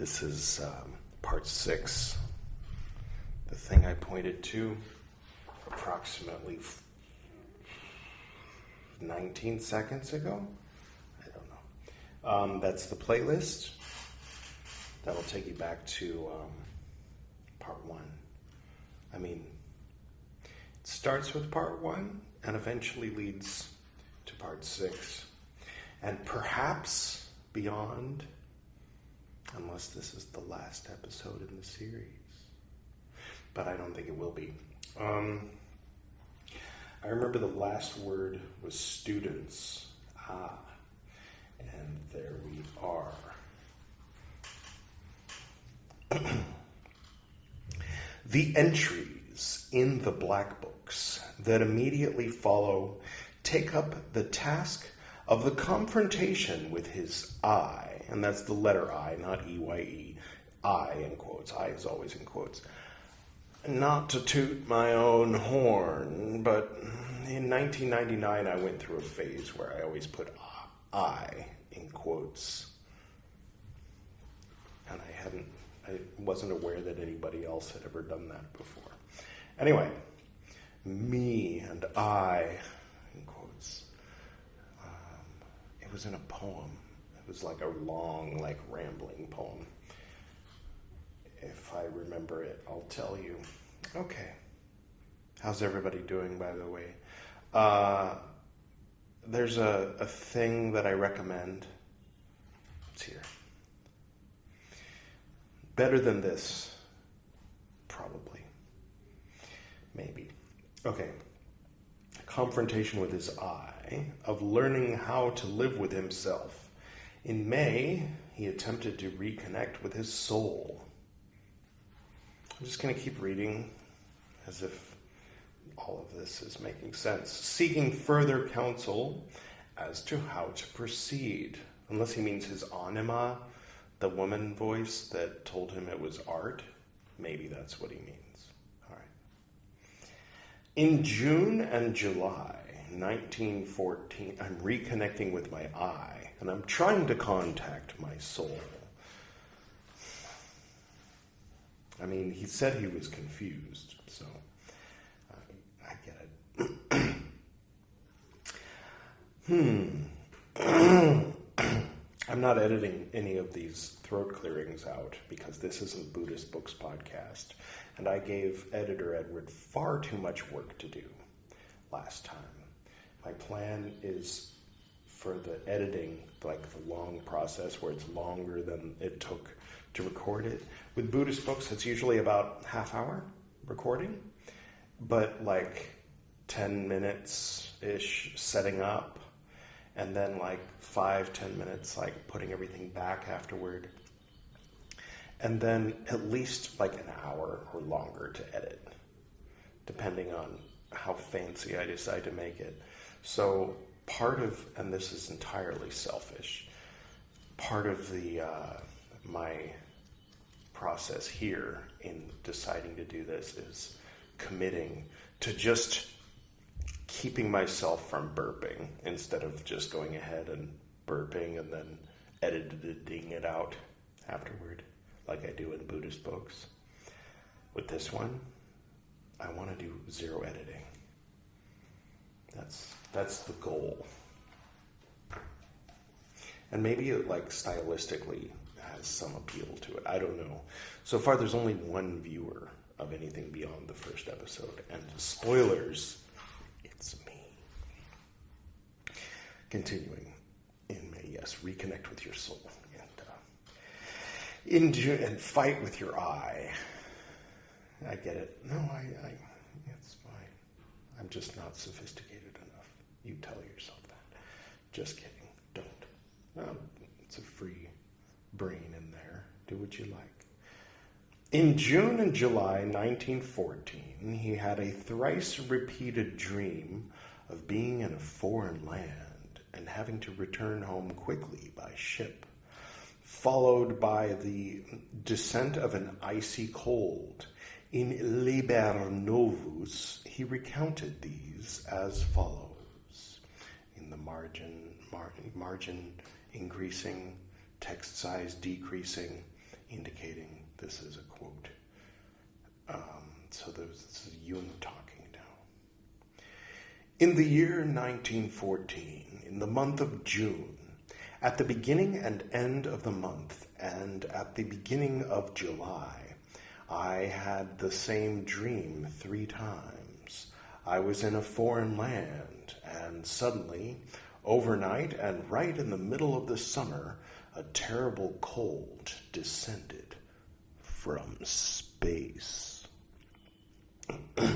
This is um, part six. The thing I pointed to approximately 19 seconds ago. I don't know. Um, that's the playlist. That'll take you back to um, part one. I mean, it starts with part one and eventually leads to part six. And perhaps beyond, unless this is the last episode in the series. But I don't think it will be. Um, I remember the last word was students. Ah, and there we are. the entries in the black books that immediately follow take up the task of the confrontation with his I, and that's the letter I, not E Y E. I in quotes. I is always in quotes. Not to toot my own horn, but in 1999 I went through a phase where I always put I in quotes. And I hadn't, I wasn't aware that anybody else had ever done that before. Anyway, me and I in quotes. Um, it was in a poem. Was like a long, like rambling poem. If I remember it, I'll tell you. Okay. How's everybody doing, by the way? Uh, there's a, a thing that I recommend. It's here. Better than this, probably. Maybe. Okay. Confrontation with his I, of learning how to live with himself. In May, he attempted to reconnect with his soul. I'm just going to keep reading as if all of this is making sense. Seeking further counsel as to how to proceed. Unless he means his anima, the woman voice that told him it was art. Maybe that's what he means. All right. In June and July 1914, I'm reconnecting with my I, and I'm trying to contact my soul. I mean, he said he was confused, so I, I get it. hmm. I'm not editing any of these throat clearings out because this isn't Buddhist Books podcast, and I gave editor Edward far too much work to do last time. My plan is for the editing, like the long process where it's longer than it took to record it. With Buddhist books, it's usually about half hour recording, but like 10 minutes ish setting up, and then like five, 10 minutes like putting everything back afterward. And then at least like an hour or longer to edit, depending on how fancy I decide to make it. So part of, and this is entirely selfish, part of the uh, my process here in deciding to do this is committing to just keeping myself from burping instead of just going ahead and burping and then editing it out afterward, like I do in Buddhist books. With this one, I want to do zero editing. That's that's the goal. And maybe it, like stylistically has some appeal to it. I don't know. So far, there's only one viewer of anything beyond the first episode, and spoilers, it's me. Continuing in May, yes, reconnect with your soul and uh, in June, and fight with your eye. I get it. No, I, I, it's fine. I'm just not sophisticated. You tell yourself that. Just kidding. Don't. Um, it's a free brain in there. Do what you like. In June and July 1914, he had a thrice repeated dream of being in a foreign land and having to return home quickly by ship, followed by the descent of an icy cold. In Liber Novus, he recounted these as follows the margin, mar- margin increasing, text size decreasing indicating this is a quote. Um, so this is Jung talking now. In the year 1914, in the month of June, at the beginning and end of the month, and at the beginning of July, I had the same dream three times. I was in a foreign land, and suddenly, overnight and right in the middle of the summer, a terrible cold descended from space.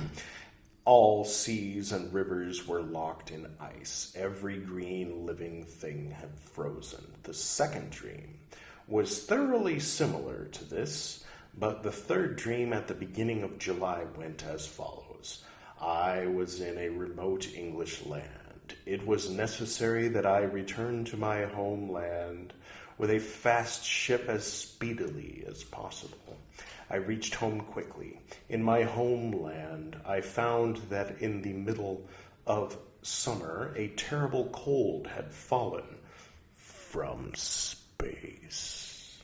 All seas and rivers were locked in ice. Every green living thing had frozen. The second dream was thoroughly similar to this but the third dream at the beginning of July went as follows I was in a remote English land. It was necessary that I return to my homeland with a fast ship as speedily as possible. I reached home quickly. In my homeland, I found that in the middle of summer, a terrible cold had fallen from space,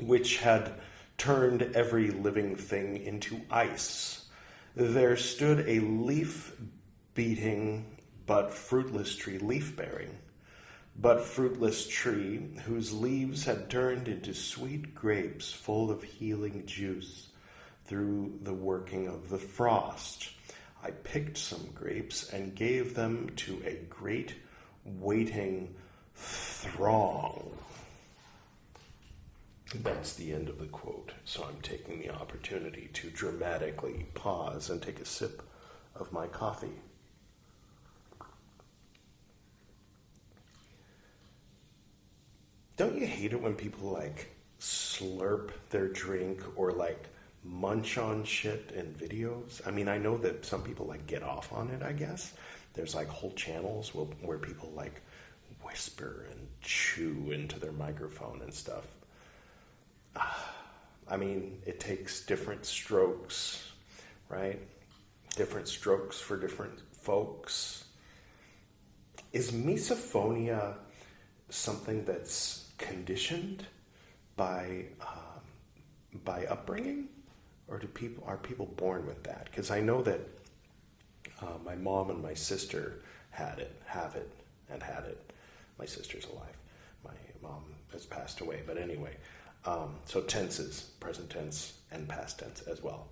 which had turned every living thing into ice. There stood a leaf beating but fruitless tree, leaf bearing, but fruitless tree whose leaves had turned into sweet grapes full of healing juice through the working of the frost. I picked some grapes and gave them to a great waiting throng that's the end of the quote. So I'm taking the opportunity to dramatically pause and take a sip of my coffee. Don't you hate it when people like slurp their drink or like munch on shit in videos? I mean, I know that some people like get off on it, I guess. There's like whole channels where, people like whisper and chew into their microphone and stuff. I mean, it takes different strokes, right? Different strokes for different folks. Is misophonia something that's conditioned by um, by upbringing, or do people are people born with that? Because I know that uh, my mom and my sister had it, have it, and had it. My sister's alive. My mom has passed away, but anyway, um, so tenses, present tense and past tense as well.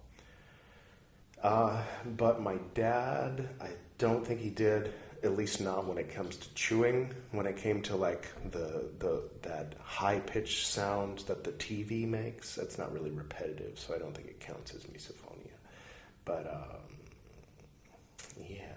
Uh, but my dad, I don't think he did. At least not when it comes to chewing. When it came to like the the that high pitched sound that the TV makes, that's not really repetitive, so I don't think it counts as misophonia. But um, yeah.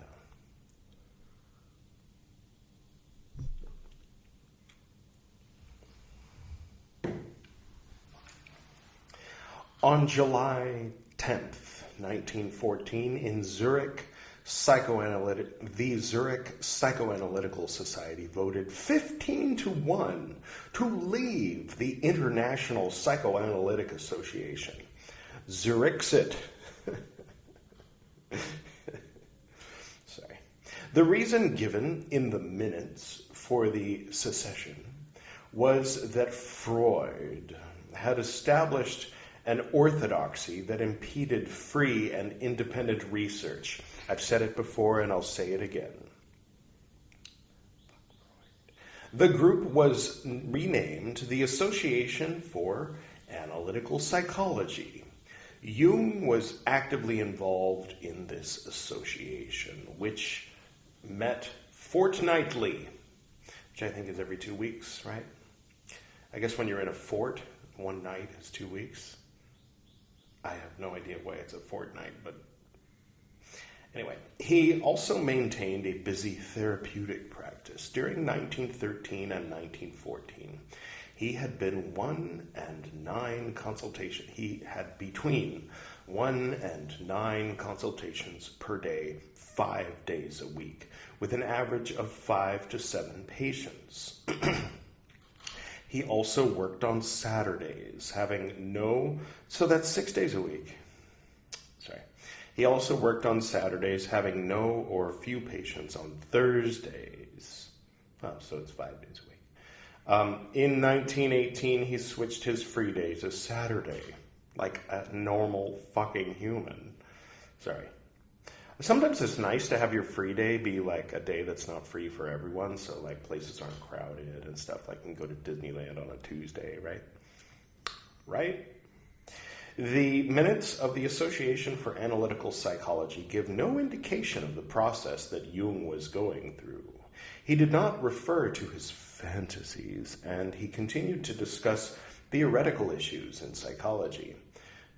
On July 10th, 1914, in Zurich, psychoanalytic, the Zurich Psychoanalytical Society voted 15 to 1 to leave the International Psychoanalytic Association. Zurichsit. Sorry. The reason given in the minutes for the secession was that Freud had established an orthodoxy that impeded free and independent research. I've said it before and I'll say it again. The group was renamed the Association for Analytical Psychology. Jung was actively involved in this association, which met fortnightly, which I think is every two weeks, right? I guess when you're in a fort, one night is two weeks. I have no idea why it's a fortnight, but anyway, he also maintained a busy therapeutic practice. During 1913 and 1914, he had been one and nine consultations. He had between one and nine consultations per day, five days a week, with an average of five to seven patients. He also worked on Saturdays, having no, so that's six days a week. Sorry. He also worked on Saturdays, having no or few patients on Thursdays. Oh, so it's five days a week. Um, in 1918, he switched his free day to Saturday, like a normal fucking human. Sorry. Sometimes it's nice to have your free day be like a day that's not free for everyone, so like places aren't crowded and stuff. Like you can go to Disneyland on a Tuesday, right? Right? The minutes of the Association for Analytical Psychology give no indication of the process that Jung was going through. He did not refer to his fantasies, and he continued to discuss theoretical issues in psychology.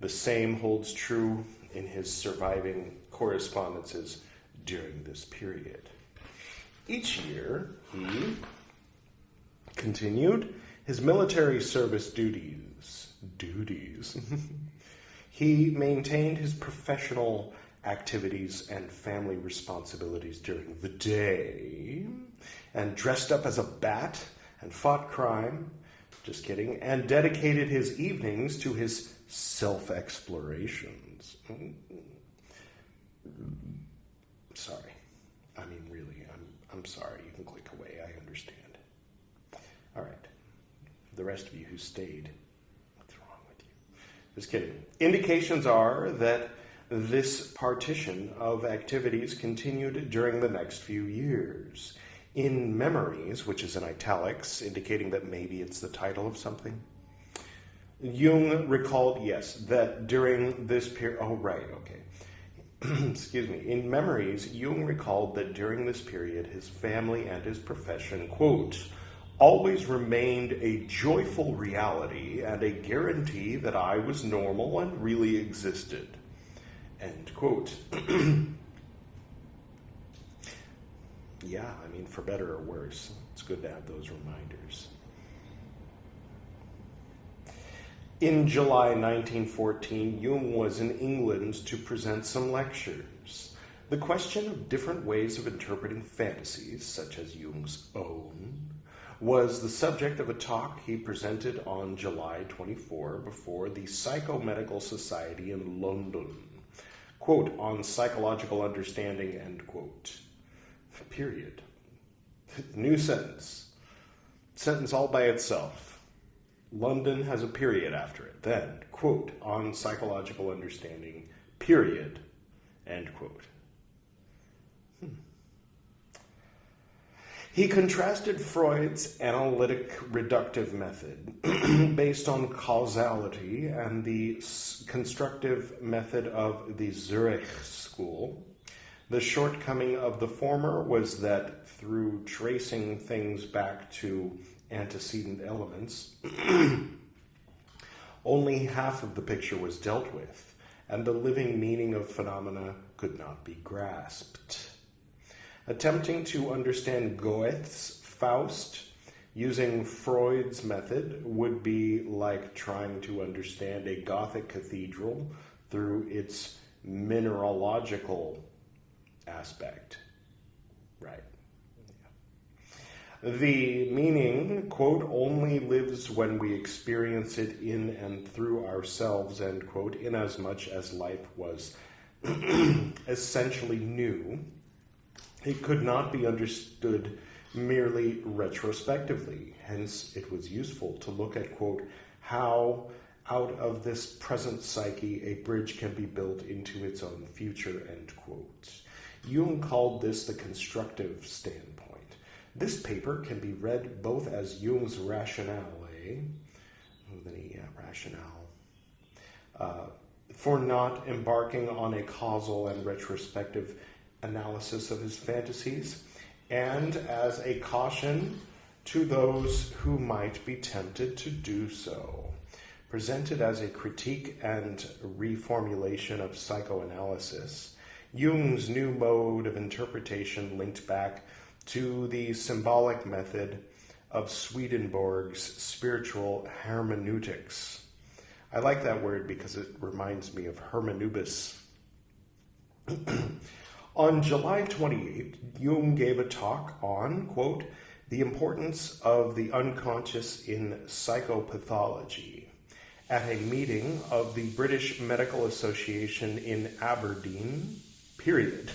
The same holds true in his surviving correspondences during this period. Each year, he continued his military service duties. Duties. he maintained his professional activities and family responsibilities during the day and dressed up as a bat and fought crime. Just kidding. And dedicated his evenings to his self explorations. Sorry. Hmm? I mean, really, I'm, sorry. You can click away. I understand. All right. The rest of you who stayed, what's wrong with you? Just kidding. Indications are that this partition of activities continued during the next few years. In Memories, which is in italics, indicating that maybe it's the title of something, Jung recalled, yes, that during this period, oh, right, okay. Excuse me. In Memories, Jung recalled that during this period, his family and his profession, quote, always remained a joyful reality and a guarantee that I was normal and really existed. End quote. yeah, I mean, for better or worse, it's good to have those reminders. In July 1914, Jung was in England to present some lectures. The question of different ways of interpreting fantasies, such as Jung's own, was the subject of a talk he presented on July 24 before the Psychomedical Society in London. Quote, on psychological understanding, end quote. Period. New sentence. Sentence all by itself. London has a period after it. Then, quote, on psychological understanding, period, end quote. Hmm. He contrasted Freud's analytic reductive method based on causality and the constructive method of the Zurich school. The shortcoming of the former was that through tracing things back to antecedent elements, only half of the picture was dealt with, and the living meaning of phenomena could not be grasped. Attempting to understand Goethe's Faust using Freud's method would be like trying to understand a Gothic cathedral through its mineralogical aspect. Right. The meaning, quote, only lives when we experience it in and through ourselves, end quote, inasmuch as life was essentially new. It could not be understood merely retrospectively. Hence, it was useful to look at, quote, how out of this present psyche a bridge can be built into its own future, end quote. Jung called this the constructive standpoint. This paper can be read both as Jung's rationale, eh? Oh, yeah, rationale, uh, for not embarking on a causal and retrospective analysis of his fantasies, and as a caution to those who might be tempted to do so. Presented as a critique and reformulation of psychoanalysis, Jung's new mode of interpretation linked back to the symbolic method of Swedenborg's spiritual hermeneutics. I like that word because it reminds me of Hermanubis. on July 28, Jung gave a talk on, quote, the importance of the unconscious in psychopathology at a meeting of the British Medical Association in Aberdeen, period.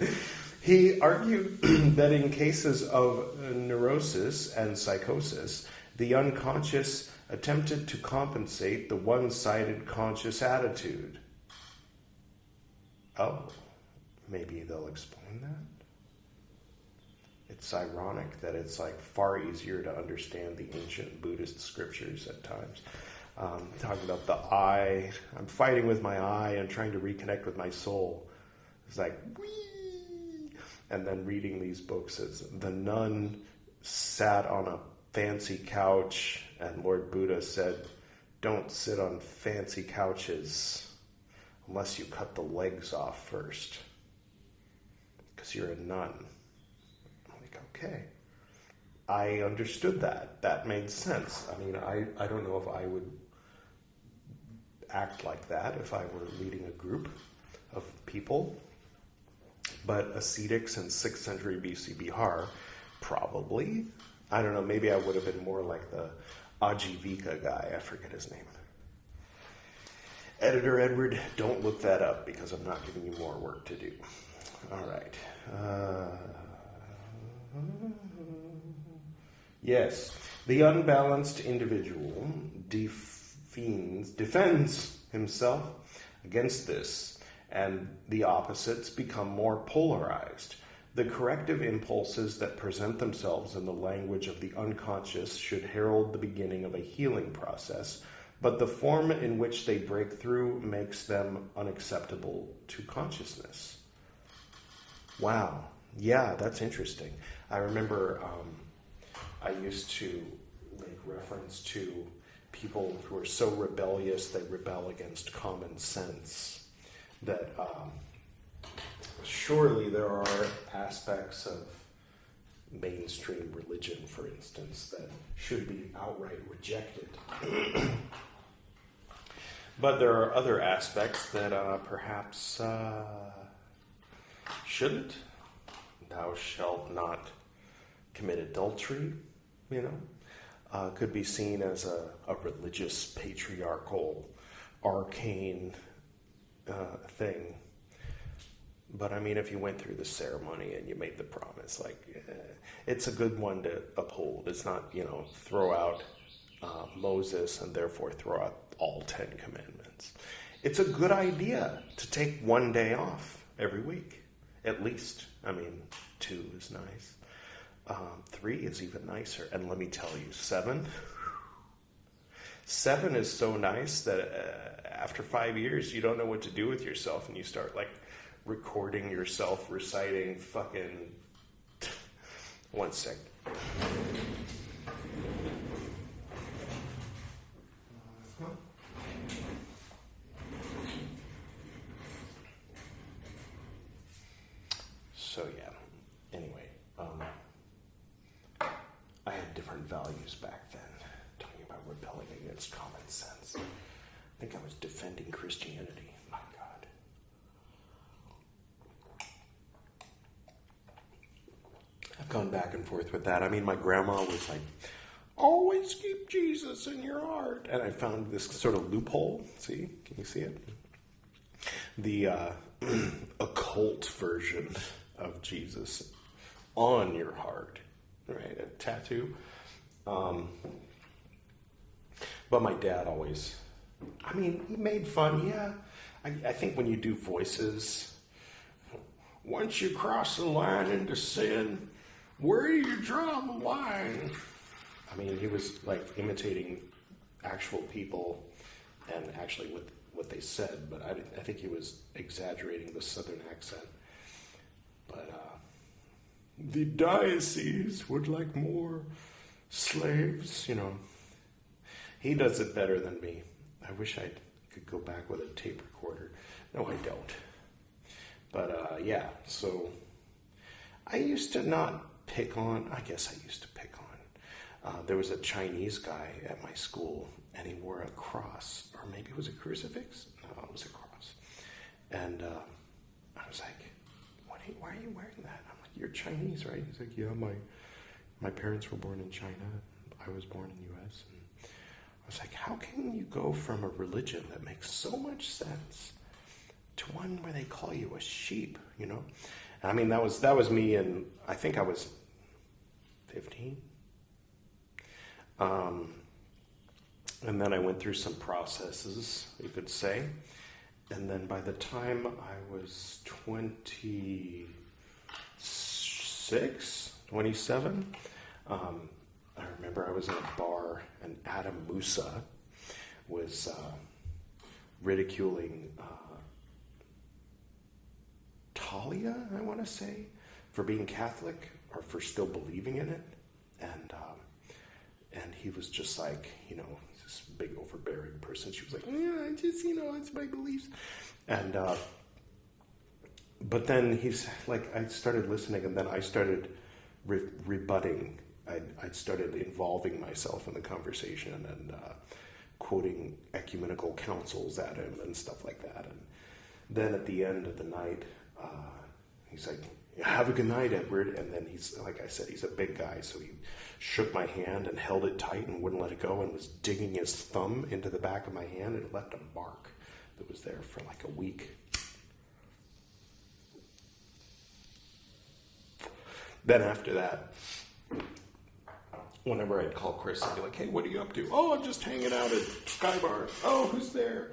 He argued that in cases of neurosis and psychosis, the unconscious attempted to compensate the one sided conscious attitude. Oh, maybe they'll explain that? It's ironic that it's like far easier to understand the ancient Buddhist scriptures at times. Um, talking about the I, I'm fighting with my I and trying to reconnect with my soul. It's like, wee! And then reading these books, it's the nun sat on a fancy couch, and Lord Buddha said, Don't sit on fancy couches unless you cut the legs off first, because you're a nun. I'm like, okay. I understood that. That made sense. I mean, I, I don't know if I would act like that if I were leading a group of people. But ascetics in 6th century BC Bihar, probably. I don't know, maybe I would have been more like the Ajivika guy, I forget his name. Editor Edward, don't look that up because I'm not giving you more work to do. All right. Uh, yes, the unbalanced individual defends, defends himself against this, and the opposites become more polarized. The corrective impulses that present themselves in the language of the unconscious should herald the beginning of a healing process, but the form in which they break through makes them unacceptable to consciousness. Wow. Yeah, that's interesting. I remember um, I used to make reference to people who are so rebellious they rebel against common sense that um, surely there are aspects of mainstream religion, for instance, that should be outright rejected. but there are other aspects that uh, perhaps uh, shouldn't. Thou shalt not commit adultery, you know, uh, could be seen as a, a religious, patriarchal, arcane uh, thing but I mean, if you went through the ceremony and you made the promise, like eh, it's a good one to uphold. It's not, you know, throw out uh, Moses and therefore throw out all Ten Commandments. It's a good idea to take one day off every week, at least. I mean, two is nice. Um, three is even nicer. And let me tell you, seven. Seven is so nice that uh, after five years, you don't know what to do with yourself, and you start like recording yourself reciting fucking. One sec. So yeah. Anyway, um, I had different values back common sense. I think I was defending Christianity. My God. I've gone back and forth with that. I mean, my grandma was like, always keep Jesus in your heart. And I found this sort of loophole. See? Can you see it? The uh, occult version of Jesus on your heart, right? A tattoo. Um, but my dad always, I mean, he made fun, yeah. I, I think when you do voices, once you cross the line into sin, where do you draw the line? I mean, he was like imitating actual people and actually what what they said, but I, I think he was exaggerating the southern accent. But uh, the diocese would like more slaves, you know. He does it better than me. I wish I could go back with a tape recorder. No, I don't. But uh, yeah, so I used to not pick on. I guess I used to pick on. Uh, there was a Chinese guy at my school, and he wore a cross, or maybe it was a crucifix. No, it was a cross. And uh, I was like, what are you, "Why are you wearing that?" I'm like, "You're Chinese, right?" He's like, "Yeah, my my parents were born in China. I was born in the U.S." And I was like, "How can you go from a religion that makes so much sense to one where they call you a sheep?" You know. I mean, that was that was me, and I think I was fifteen. Um, and then I went through some processes, you could say. And then by the time I was 26, 27, um, I remember I was in a bar and Adam Musa was uh, ridiculing uh, Talia, I want to say, for being Catholic or for still believing in it. And um, and he was just like, you know, this big overbearing person. She was like, yeah, I just, you know, it's my beliefs. And, uh, but then he's like, I started listening and then I started re- rebutting. I, I started involving myself in the conversation and uh, quoting ecumenical councils at him and stuff like that. And then at the end of the night, uh, he's like, have a good night, Edward. And then he's, like I said, he's a big guy, so he shook my hand and held it tight and wouldn't let it go and was digging his thumb into the back of my hand and left a mark that was there for like a week. Then after that, whenever I'd call Chris, I'd be like, hey, what are you up to? Oh, I'm just hanging out at Skybar." Oh, who's there?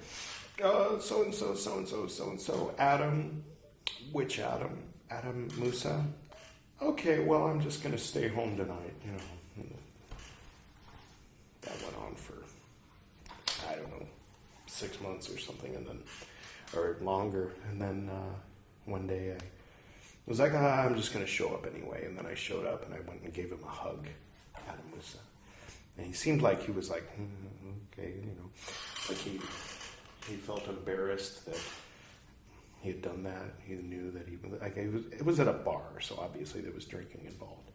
Uh, so and so, so and so, so and so. Adam. Which Adam? Adam Musa? Okay, well, I'm just to stay home tonight, you know. That went on for, I don't know, six months or something, and then, or longer. And then uh, one day I was like, ah, I'm just going to show up anyway. And then I showed up and I went and gave him a hug, Musa. And he seemed like he was like, mm, okay, you know, like he, he felt embarrassed that he had done that. He knew that he like it was, it was at a bar, so obviously there was drinking involved.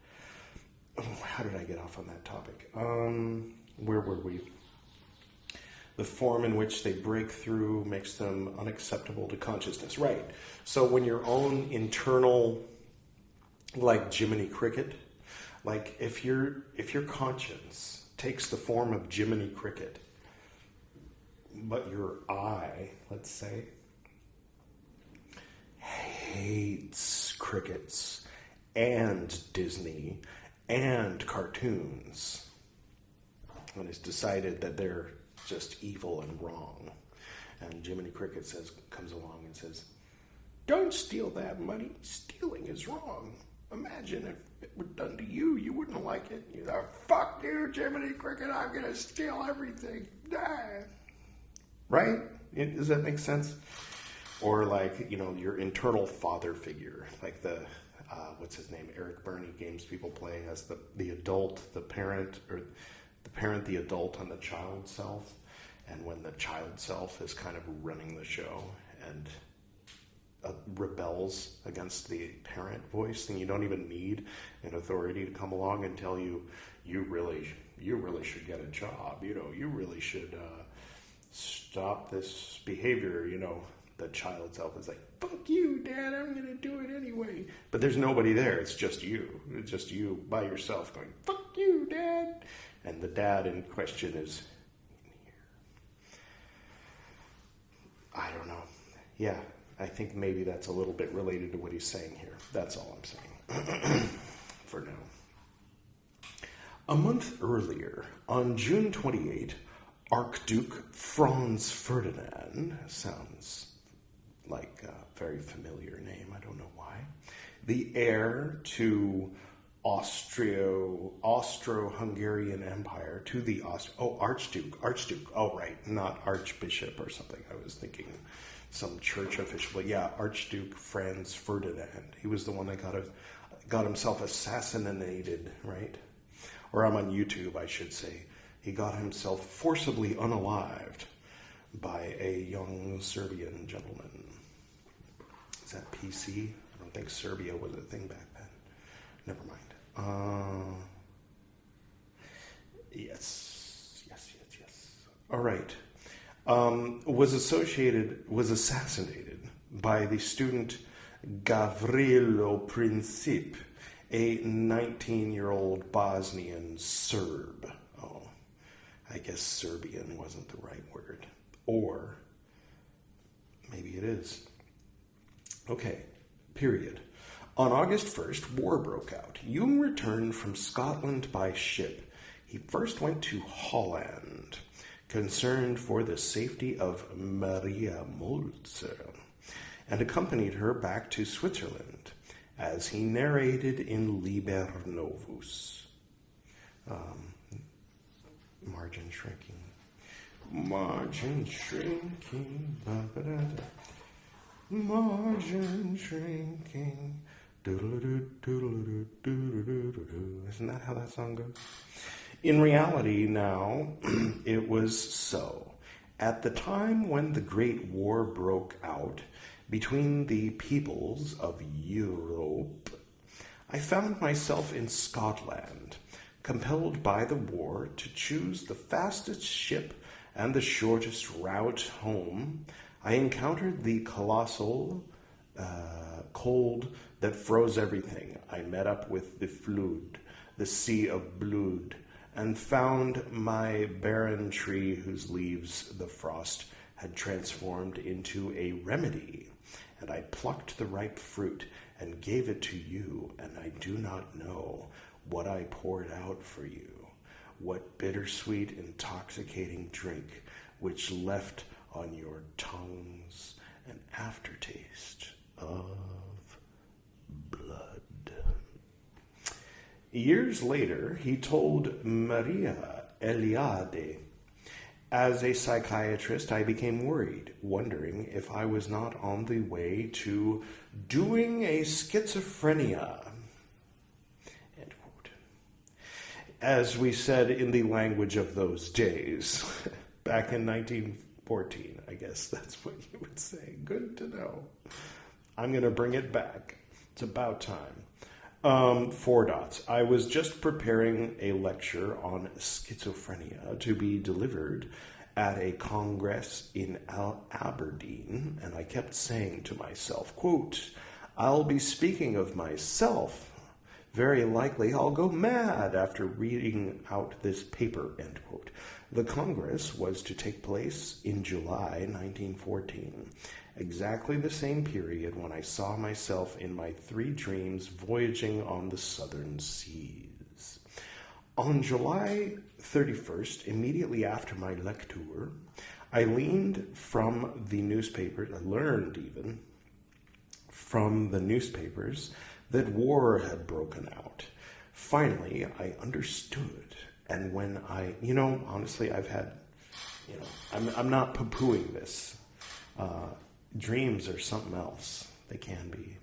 Oh, how did I get off on that topic? Um, where were we? The form in which they break through makes them unacceptable to consciousness. Right. So when your own internal, like Jiminy Cricket, like if your if your conscience takes the form of Jiminy Cricket, but your eye, let's say, hates crickets and Disney and cartoons and has decided that they're just evil and wrong. And Jiminy Cricket says comes along and says, Don't steal that money. Stealing is wrong. Imagine if it were done to you, you wouldn't like it. You go, fuck you, Jiminy Cricket, I'm gonna steal everything. Die. Right? Does that make sense? or like you know your internal father figure, like the uh, what's his name, Eric Berney games people play as the the adult, the parent, or the parent, the adult, and the child self, and when the child self is kind of running the show and uh, rebels against the parent voice, then you don't even need an authority to come along and tell you you really you really should get a job. You know, you really should uh, stop this behavior. You know, the child self is like, fuck you, dad, I'm going to do it anyway. But there's nobody there. It's just you. It's just you by yourself going, fuck you, dad. And the dad in question is. I don't know. Yeah, I think maybe that's a little bit related to what he's saying here. That's all I'm saying for now. A month earlier, on June 28, Archduke Franz Ferdinand sounds like a very familiar name. I don't know why. The heir to Austro Austro-Hungarian Empire to the Aust- oh Archduke Archduke oh right not Archbishop or something I was thinking some church official but yeah Archduke Franz Ferdinand he was the one that got a, got himself assassinated right or I'm on YouTube I should say he got himself forcibly unalived by a young Serbian gentleman is that PC? I don't think Serbia was a thing back then. Never mind. Uh, yes, yes, yes, yes. All right. Um, was associated, was assassinated by the student Gavrilo Princip, a 19 year old Bosnian Serb. Oh, I guess Serbian wasn't the right word. Or maybe it is. Okay, period. On August 1st, war broke out. Jung returned from Scotland by ship. He first went to Holland, concerned for the safety of Maria Moltzer, and accompanied her back to Switzerland, as he narrated in Liber Novus. Um, margin shrinking. Margin shrinking. Ba-ba-da-da. Margin shrinking. Isn't that how that song goes? In reality, now, it was so. At the time when the Great War broke out between the peoples of Europe, I found myself in Scotland, compelled by the war to choose the fastest ship and the shortest route home. I encountered the colossal uh, cold that froze everything. I met up with the flood, the sea of blood, and found my barren tree whose leaves the frost had transformed into a remedy. And I plucked the ripe fruit and gave it to you, and I do not know what I poured out for you, what bittersweet, intoxicating drink which left on your tongues an aftertaste of Years later, he told Mircea Eliade, as a psychiatrist, I became worried, wondering if I was not on the way to doing a schizophrenia. As we said in the language of those days, back in 1914, I guess that's what you would say. Good to know. I'm going to bring it back. It's about time. Um, four dots. I was just preparing a lecture on schizophrenia to be delivered at a congress in Al- Aberdeen, and I kept saying to myself, quote, I'll be speaking of myself. Very likely I'll go mad after reading out this paper, end quote. The Congress was to take place in July 1914 exactly the same period when I saw myself in my three dreams voyaging on the southern seas. On July 31st, immediately after my lecture, I leaned from the newspapers, I learned even from the newspapers that war had broken out. Finally, I understood. And when I, you know, honestly, I've had, you know, I'm, I'm not poo pooing this. Uh, dreams are something else. They can be.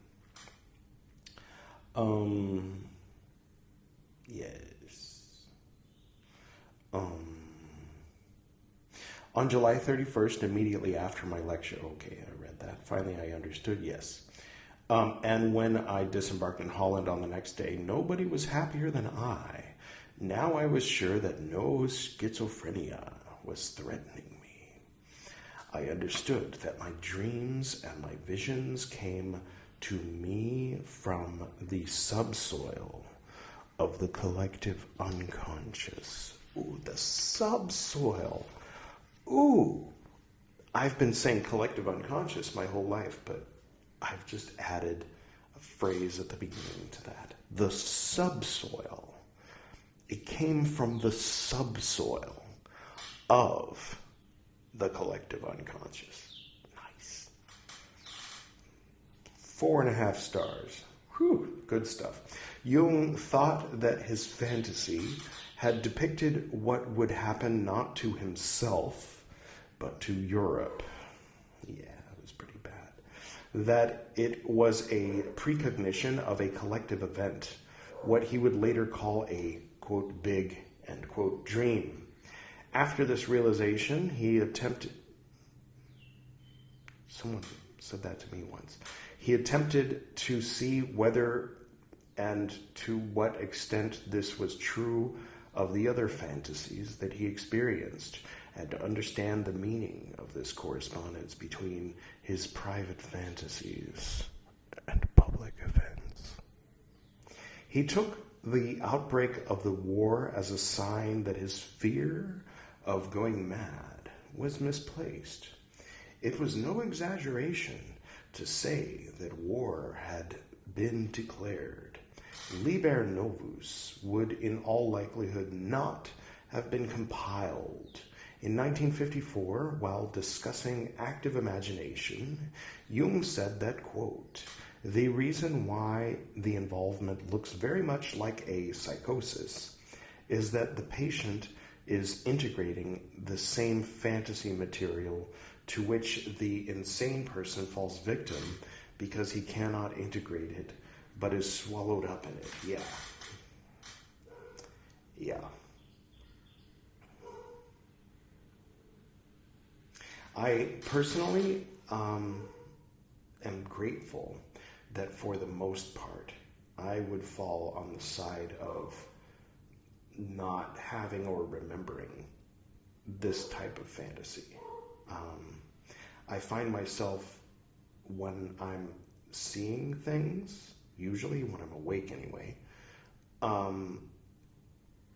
Um, yes. Um, on July 31st, immediately after my lecture, okay, I read that. Finally, I understood, yes. Um, and when I disembarked in Holland on the next day, nobody was happier than I. Now I was sure that no schizophrenia was threatening I understood that my dreams and my visions came to me from the subsoil of the collective unconscious. Ooh, the subsoil. Ooh, I've been saying collective unconscious my whole life, but I've just added a phrase at the beginning to that. The subsoil. It came from the subsoil of the collective unconscious. Nice. Four and a half stars. Whew, good stuff. Jung thought that his fantasy had depicted what would happen not to himself, but to Europe. Yeah, that was pretty bad. That it was a precognition of a collective event, what he would later call a, quote, big, end quote, dream. After this realization, he attempted. Someone said that to me once. He attempted to see whether and to what extent this was true of the other fantasies that he experienced and to understand the meaning of this correspondence between his private fantasies and public events. He took the outbreak of the war as a sign that his fear of going mad was misplaced. It was no exaggeration to say that war had been declared, Liber Novus would in all likelihood not have been compiled. In 1954, while discussing active imagination, Jung said that, quote, the reason why the involvement looks very much like a psychosis is that the patient is integrating the same fantasy material to which the insane person falls victim because he cannot integrate it but is swallowed up in it. Yeah. Yeah. I personally um, am grateful that for the most part, I would fall on the side of not having or remembering this type of fantasy. Um, I find myself when I'm seeing things, usually when I'm awake anyway, um,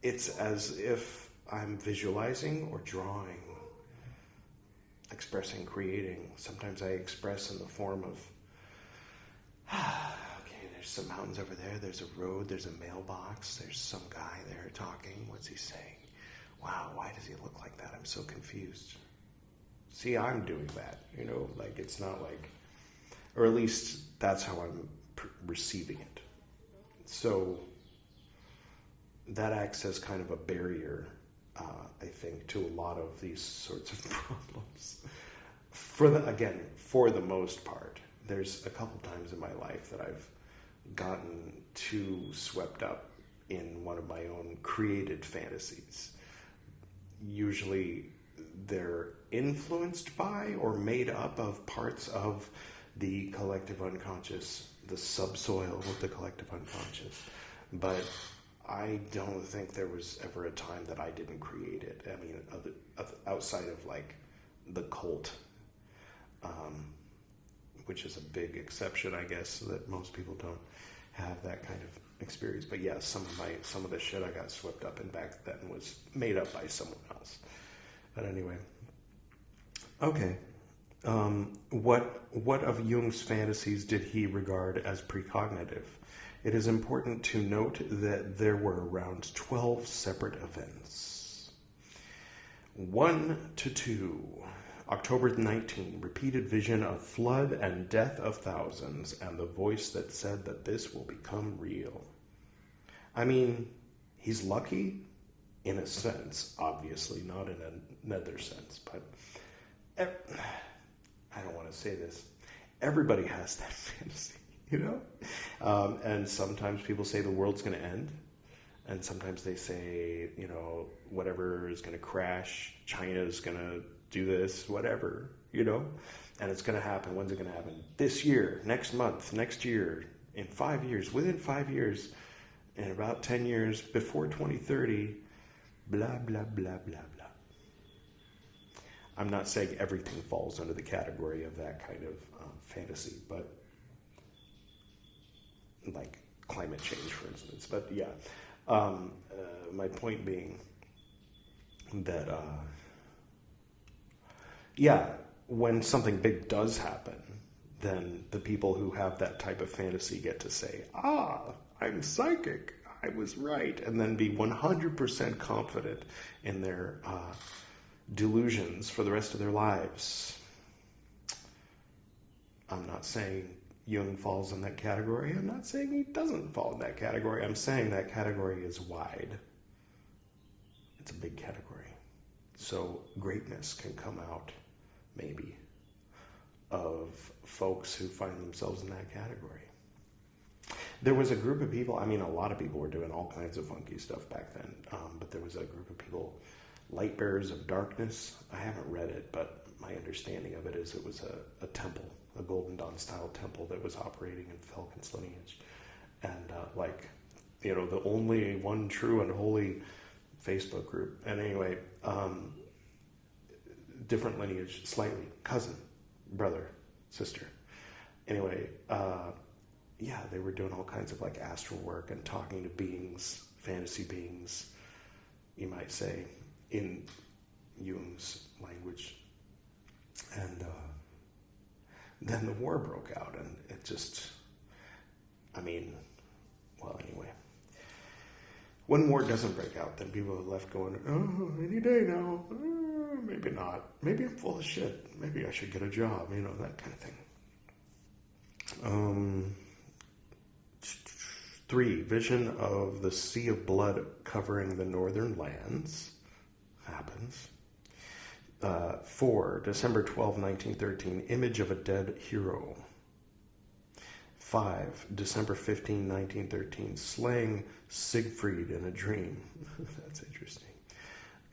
it's as if I'm visualizing or drawing, expressing, creating. Sometimes I express in the form of there's some mountains over there. There's a road. There's a mailbox. There's some guy there talking. What's he saying? Wow, why does he look like that? I'm so confused. See, I'm doing that. You know, like it's not like, or at least that's how I'm receiving it. So that acts as kind of a barrier, uh, I think, to a lot of these sorts of problems. For the again, for the most part, there's a couple times in my life that I've gotten too swept up in one of my own created fantasies. Usually they're influenced by or made up of parts of the collective unconscious, the subsoil of the collective unconscious. But I don't think there was ever a time that I didn't create it. I mean, outside of like the cult. Um, which is a big exception, I guess, that most people don't have that kind of experience. But yeah, some of my some of the shit I got swept up in back then was made up by someone else. But anyway, okay. Um, what what of Jung's fantasies did he regard as precognitive? It is important to note that there were around twelve separate events. One to two October 19, repeated vision of flood and death of thousands, and the voice that said that this will become real. I mean, he's lucky in a sense, obviously, not in another sense, but I don't want to say this. Everybody has that fantasy, you know? Um, and sometimes people say the world's going to end, and sometimes they say, you know, whatever is going to crash, China is going to do this, whatever, you know? And it's going to happen. When's it going to happen? This year, next month, next year, in five years, within five years, in about 10 years, before 2030, blah, blah, blah, blah, blah. I'm not saying everything falls under the category of that kind of um, fantasy, but like climate change, for instance. But yeah, um, uh, my point being that. Uh, yeah, when something big does happen, then the people who have that type of fantasy get to say, ah, I'm psychic. I was right. And then be 100% confident in their uh, delusions for the rest of their lives. I'm not saying Jung falls in that category. I'm not saying he doesn't fall in that category. I'm saying that category is wide. It's a big category. So greatness can come out maybe, of folks who find themselves in that category. There was a group of people, I mean, a lot of people were doing all kinds of funky stuff back then, um, but there was a group of people, Light Bearers of Darkness. I haven't read it, but my understanding of it is it was a, a temple, a Golden Dawn style temple that was operating in Felkin's lineage. And, uh, like, you know, the only one true and holy Facebook group. And anyway, um, different lineage, slightly cousin, brother, sister. Anyway, uh, yeah, they were doing all kinds of like astral work and talking to beings, fantasy beings, you might say, in Jung's language. And uh, then the war broke out, and it just I mean, well, anyway. When war doesn't break out, then people are left going, oh, any day now. Uh, maybe not. Maybe I'm full of shit. Maybe I should get a job, you know, that kind of thing. Um, three, vision of the sea of blood covering the northern lands. Happens. Uh, four, December 12, 1913, image of a dead hero. 5. December 15, 1913. Slaying Siegfried in a dream. That's interesting.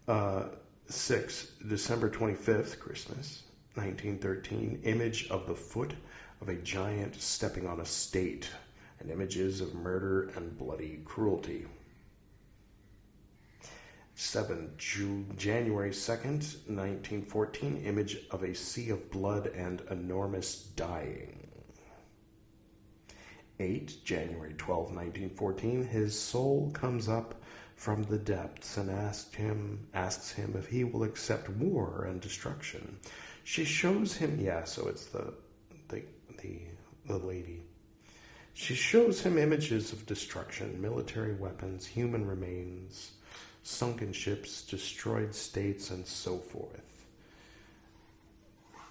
Uh, 6. December 25th, Christmas, 1913. Image of the foot of a giant stepping on a state, and images of murder and bloody cruelty. 7. January 2nd, 1914. Image of a sea of blood and enormous dying. 8, January 12, 1914, his soul comes up from the depths and asks him, asks him if he will accept war and destruction. She shows him, yeah, so it's the, the, the, the lady. She shows him images of destruction, military weapons, human remains, sunken ships, destroyed states, and so forth.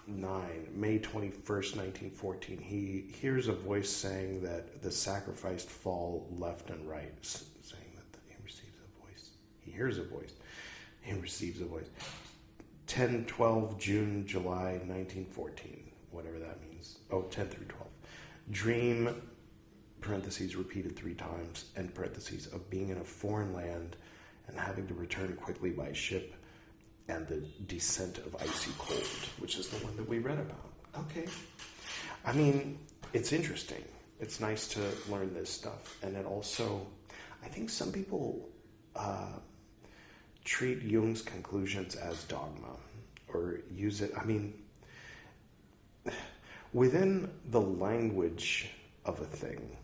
9, May 21st, 1914, he hears a voice saying that the sacrificed fall left and right, saying that he receives a voice. He hears a voice. He receives a voice. 10, 12, June, July 1914, whatever that means. Oh, 10 through 12. Dream, parentheses, repeated three times, and parentheses, of being in a foreign land and having to return quickly by ship and the descent of icy cold, which is the one that we read about. Okay. I mean, it's interesting. It's nice to learn this stuff. And it also, I think some people uh, treat Jung's conclusions as dogma or use it. I mean, within the language of a thing,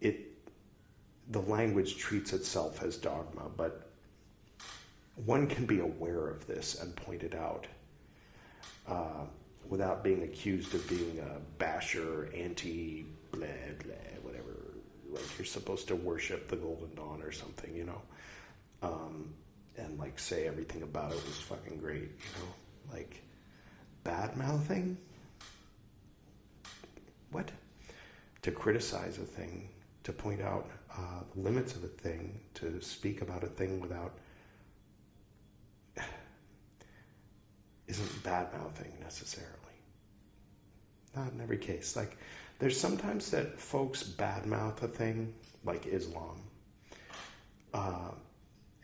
it the language treats itself as dogma, but one can be aware of this and point it out uh, without being accused of being a basher, anti, blah, blah, whatever. Like you're supposed to worship the Golden Dawn or something, you know? Um, and like say everything about it was fucking great, you know? Like bad mouthing? What? To criticize a thing, to point out uh, the limits of a thing, to speak about a thing without isn't bad mouthing necessarily. Not in every case. Like, there's sometimes that folks badmouth a thing, like Islam, uh,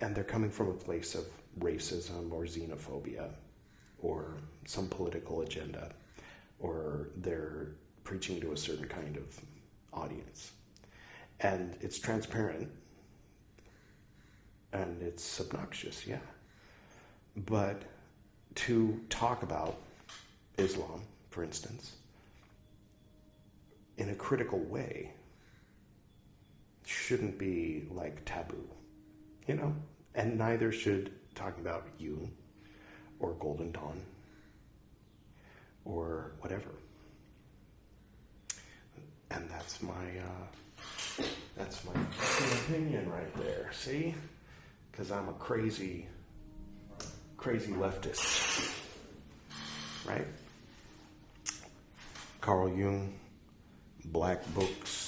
and they're coming from a place of racism or xenophobia or some political agenda, or they're preaching to a certain kind of audience. And it's transparent and it's obnoxious, yeah. But to talk about Islam, for instance, in a critical way shouldn't be like taboo, you know? And neither should talking about you or Golden Dawn or whatever. And that's my uh, that's my opinion right there. See, because I'm a crazy crazy leftists. Right? Carl Jung, Black Books,